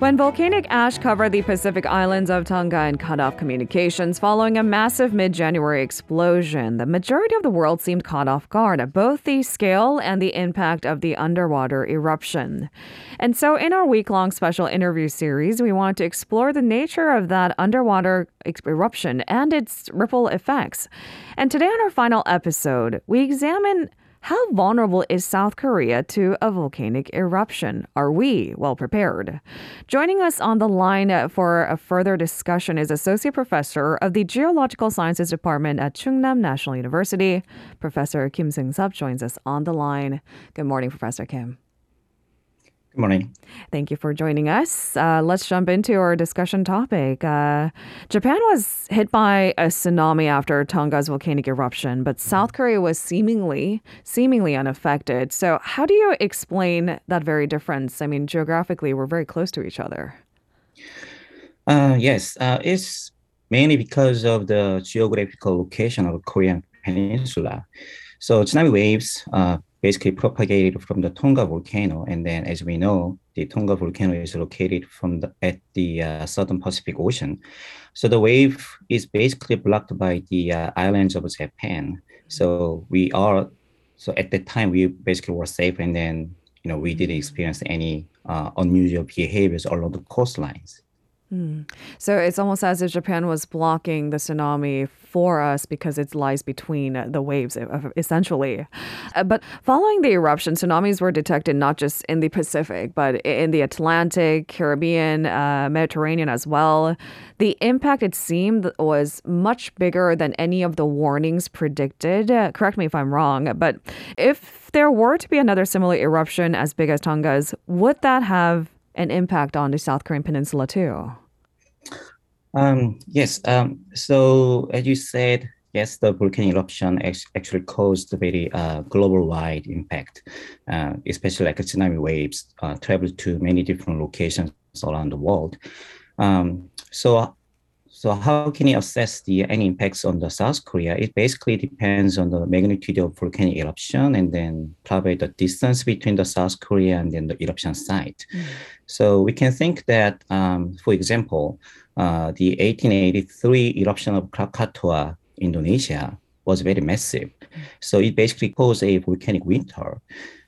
When volcanic ash covered the Pacific islands of Tonga and cut off communications following a massive mid January explosion, the majority of the world seemed caught off guard at both the scale and the impact of the underwater eruption. And so, in our week long special interview series, we want to explore the nature of that underwater eruption and its ripple effects. And today, on our final episode, we examine how vulnerable is South Korea to a volcanic eruption? Are we well prepared? Joining us on the line for a further discussion is Associate Professor of the Geological Sciences Department at Chungnam National University. Professor Kim Seung-sep joins us on the line. Good morning, Professor Kim. Morning. Thank you for joining us. Uh, let's jump into our discussion topic. Uh, Japan was hit by a tsunami after Tonga's volcanic eruption, but South Korea was seemingly seemingly unaffected. So, how do you explain that very difference? I mean, geographically, we're very close to each other. Uh, yes, uh, it's mainly because of the geographical location of the Korean Peninsula. So, tsunami waves uh, basically propagated from the Tonga volcano. And then, as we know, the Tonga volcano is located from the, at the uh, southern Pacific Ocean. So the wave is basically blocked by the uh, islands of Japan. So we are, so at that time, we basically were safe. And then, you know, we didn't experience any uh, unusual behaviors along the coastlines. Mm. So it's almost as if Japan was blocking the tsunami for us because it lies between the waves, essentially. Uh, but following the eruption, tsunamis were detected not just in the Pacific, but in the Atlantic, Caribbean, uh, Mediterranean as well. The impact, it seemed, was much bigger than any of the warnings predicted. Uh, correct me if I'm wrong, but if there were to be another similar eruption as big as Tonga's, would that have an impact on the South Korean peninsula too? Um, yes. Um, so as you said, yes, the volcanic eruption actually caused a very uh, global-wide impact, uh, especially like tsunami waves uh, traveled to many different locations around the world. Um, so, so how can you assess the any impacts on the South Korea? It basically depends on the magnitude of volcanic eruption and then probably the distance between the South Korea and then the eruption site. Mm. So we can think that, um, for example, uh, the 1883 eruption of Krakatoa, Indonesia, was very massive. So it basically caused a volcanic winter.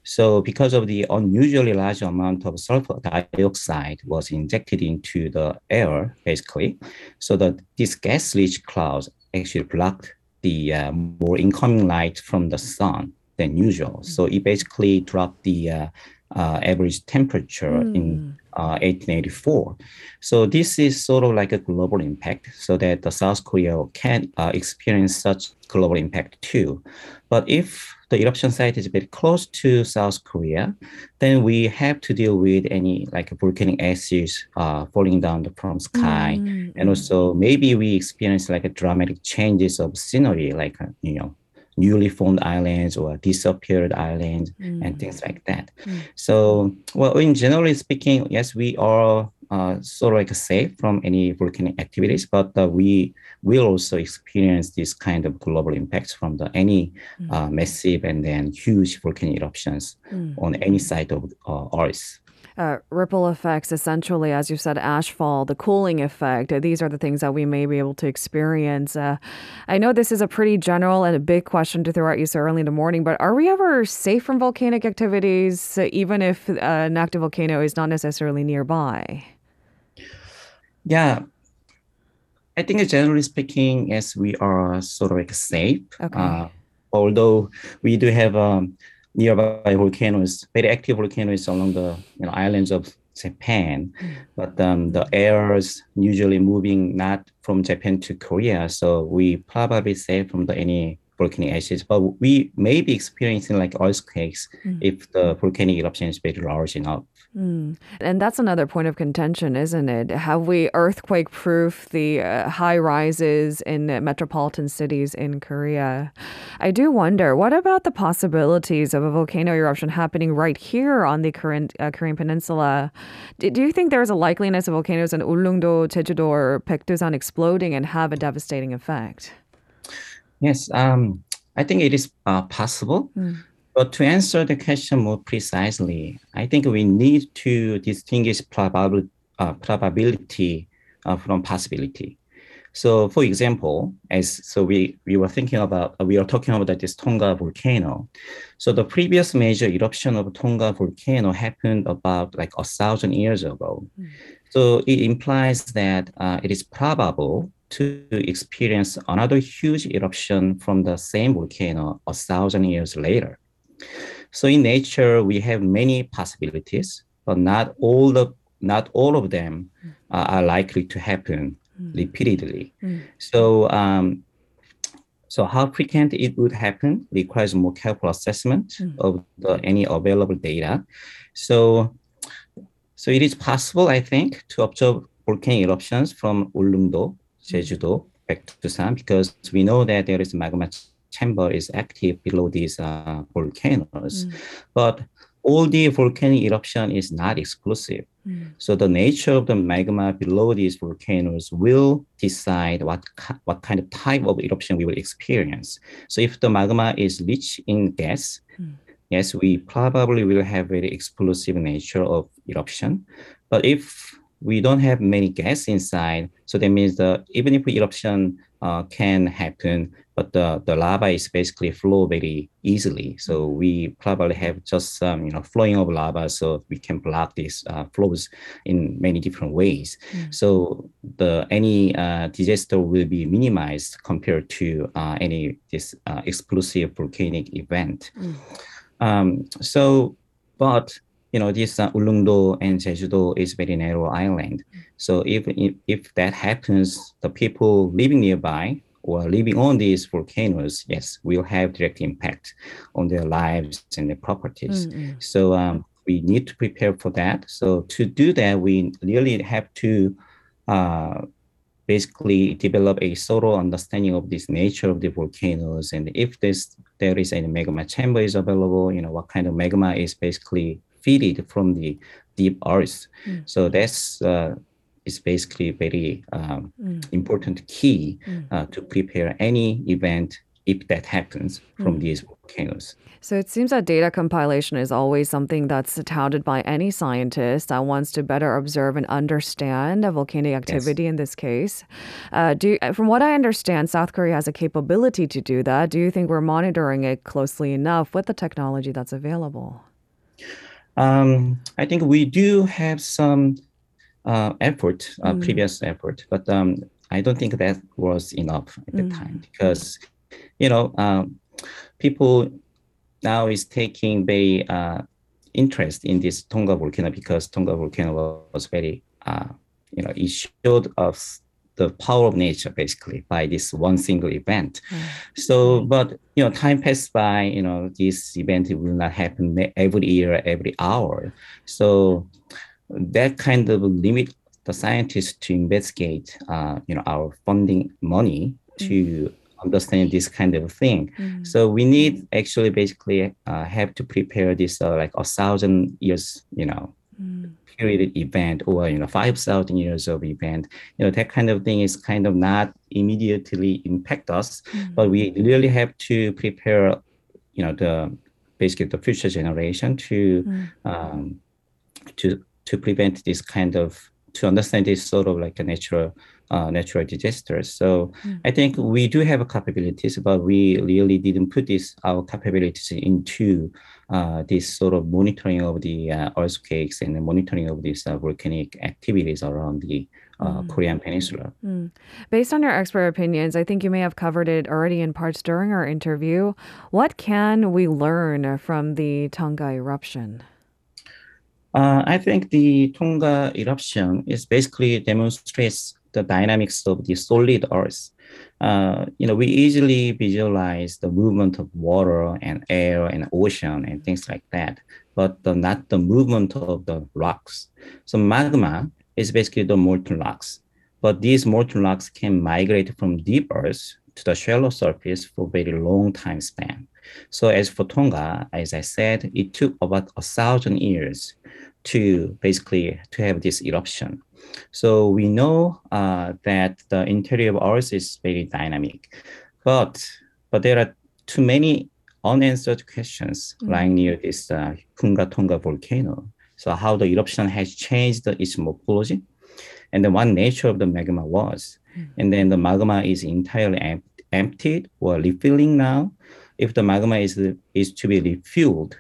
So because of the unusually large amount of sulfur dioxide was injected into the air, basically, so that these gas-rich clouds actually blocked the uh, more incoming light from the sun than usual. So it basically dropped the uh, uh, average temperature mm. in uh, 1884. So this is sort of like a global impact, so that the South Korea can uh, experience such global impact too. But if the eruption site is very close to South Korea, then we have to deal with any like volcanic ashes uh, falling down from sky, mm. and also maybe we experience like a dramatic changes of scenery, like uh, you know newly formed islands or disappeared islands mm. and things like that. Mm. So, well, in generally speaking, yes, we are uh, sort of like safe from any volcanic activities, but uh, we will also experience this kind of global impacts from the any mm. uh, massive and then huge volcanic eruptions mm. on any side of uh, Earth uh, ripple effects, essentially, as you said, ashfall, the cooling effect. These are the things that we may be able to experience. Uh, I know this is a pretty general and a big question to throw at you so early in the morning, but are we ever safe from volcanic activities, uh, even if uh, an active volcano is not necessarily nearby? Yeah. I think generally speaking, yes, we are sort of like safe. Okay. Uh, although we do have um, nearby volcanoes, very active volcanoes along the you know, islands of Japan, mm. but um, the air is usually moving not from Japan to Korea, so we probably safe from the any volcanic ashes. But we may be experiencing like earthquakes mm. if the volcanic eruption is very large enough. Mm. And that's another point of contention, isn't it? Have we earthquake proof the uh, high rises in metropolitan cities in Korea? I do wonder what about the possibilities of a volcano eruption happening right here on the Korean, uh, Korean Peninsula? Do, do you think there's a likeliness of volcanoes in Ulleungdo, Jeju-do, or Baekdusan exploding and have a devastating effect? Yes, um, I think it is uh, possible. Mm. But to answer the question more precisely, I think we need to distinguish probability uh, probability uh, from possibility. So, for example, as so we we were thinking about uh, we are talking about this Tonga volcano. So the previous major eruption of Tonga volcano happened about like a thousand years ago. Mm. So it implies that uh, it is probable to experience another huge eruption from the same volcano a thousand years later. So in nature, we have many possibilities, but not all the not all of them uh, are likely to happen mm. repeatedly. Mm. So um, so how frequent it would happen requires more careful assessment mm. of the, any available data. So so it is possible, I think, to observe volcanic eruptions from Ulleungdo Jeju-do Baekdusan because we know that there is magma chamber is active below these uh, volcanoes. Mm. But all the volcanic eruption is not exclusive. Mm. So the nature of the magma below these volcanoes will decide what what kind of type of eruption we will experience. So if the magma is rich in gas, mm. yes, we probably will have very explosive nature of eruption. But if we don't have many gas inside. So that means that even if eruption uh, can happen, but the, the lava is basically flow very easily. So we probably have just some, you know, flowing of lava, so we can block these uh, flows in many different ways. Mm. So the any uh, disaster will be minimized compared to uh, any this uh, explosive volcanic event. Mm. Um, so, but you know, this uh, Ulleungdo and Jeju-do is very narrow island. So if, if, if that happens, the people living nearby or living on these volcanoes, yes, will have direct impact on their lives and their properties. Mm-hmm. So um, we need to prepare for that. So to do that, we really have to uh, basically develop a thorough understanding of this nature of the volcanoes and if this there is any magma chamber is available, you know, what kind of magma is basically feeded from the deep earth. Mm. So that's uh, is basically a very um, mm. important key mm. uh, to prepare any event if that happens from mm. these volcanoes. So it seems that data compilation is always something that's touted by any scientist that wants to better observe and understand a volcanic activity yes. in this case. Uh, do from what I understand, South Korea has a capability to do that. Do you think we're monitoring it closely enough with the technology that's available? Um, I think we do have some uh, effort, uh, mm. previous effort, but um, I don't think that was enough at the mm. time because, you know, um, people now is taking very uh, interest in this Tonga volcano because Tonga volcano was very, uh, you know, it showed us the power of nature basically by this one single event. Mm. So, but you know, time passed by. You know, this event will not happen every year, every hour. So that kind of limit the scientists to investigate. Uh, you know, our funding money mm. to understand this kind of thing. Mm. So we need actually basically uh, have to prepare this uh, like a thousand years. You know. Mm period event or you know 5000 years of event you know that kind of thing is kind of not immediately impact us mm-hmm. but we really have to prepare you know the basically the future generation to mm-hmm. um, to to prevent this kind of to understand this sort of like a natural uh, natural disasters. So mm. I think we do have capabilities, but we really didn't put this our capabilities into uh, this sort of monitoring of the uh, earthquakes and the monitoring of these uh, volcanic activities around the uh, mm. Korean Peninsula. Mm. Based on your expert opinions, I think you may have covered it already in parts during our interview. What can we learn from the Tonga eruption? Uh, I think the Tonga eruption is basically demonstrates the dynamics of the solid Earth. Uh, you know, we easily visualize the movement of water and air and ocean and things like that, but the, not the movement of the rocks. So magma is basically the molten rocks, but these molten rocks can migrate from deep Earth to the shallow surface for very long time span. So as for Tonga, as I said, it took about a thousand years to basically to have this eruption. So we know uh, that the interior of Earth is very dynamic, but but there are too many unanswered questions mm. lying near this uh, Hunga Tonga volcano. So how the eruption has changed its morphology, and then what nature of the magma was. Mm-hmm. And then the magma is entirely em- emptied or refilling now. If the magma is, is to be refueled,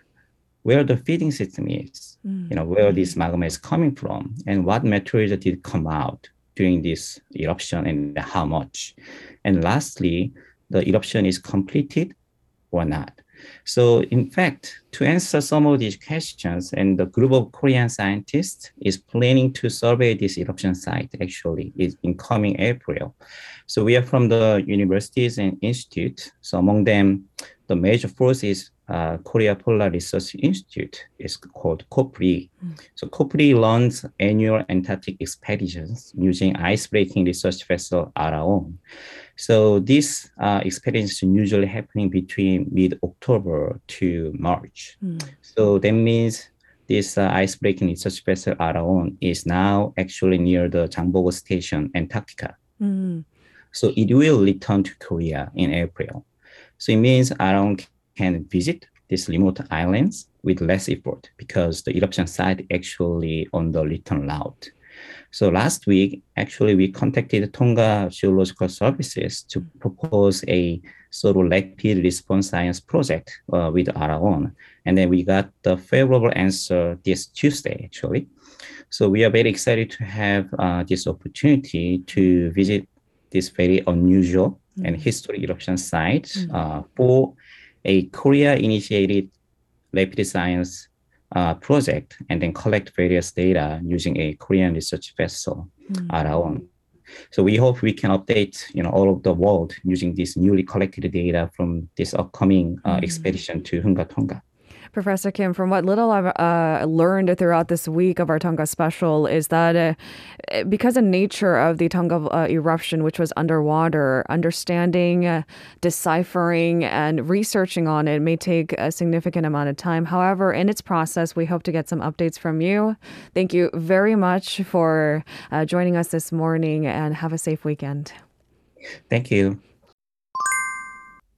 where the feeding system is, mm-hmm. you know, where this magma is coming from, and what materials did come out during this eruption and how much. And lastly, the eruption is completed or not. So in fact, to answer some of these questions, and the group of Korean scientists is planning to survey this eruption site actually is in coming April. So we are from the universities and institute. So among them, the major force is uh, Korea Polar Research Institute. It's called KOPRI. Mm. So KOPRI runs annual Antarctic expeditions using ice-breaking research vessel Araon. So this uh, expeditions usually happening between mid-October to March. Mm. So that means this uh, ice-breaking research vessel Araon is now actually near the Jangbogo Station, Antarctica. Mm. So it will return to Korea in April. So it means Araon can visit these remote islands with less effort because the eruption site actually on the return route. So last week, actually, we contacted Tonga Geological Services to propose a sort of rapid response science project uh, with Araon. And then we got the favorable answer this Tuesday, actually. So we are very excited to have uh, this opportunity to visit this very unusual mm-hmm. and historic eruption site mm-hmm. uh, for a Korea initiated rapid science uh, project and then collect various data using a Korean research vessel, mm. Araon. So we hope we can update, you know, all of the world using this newly collected data from this upcoming uh, mm. expedition to Hunga Tonga. Professor Kim, from what little I've uh, learned throughout this week of our Tonga special, is that uh, because of nature of the Tonga uh, eruption, which was underwater, understanding, uh, deciphering, and researching on it may take a significant amount of time. However, in its process, we hope to get some updates from you. Thank you very much for uh, joining us this morning, and have a safe weekend. Thank you.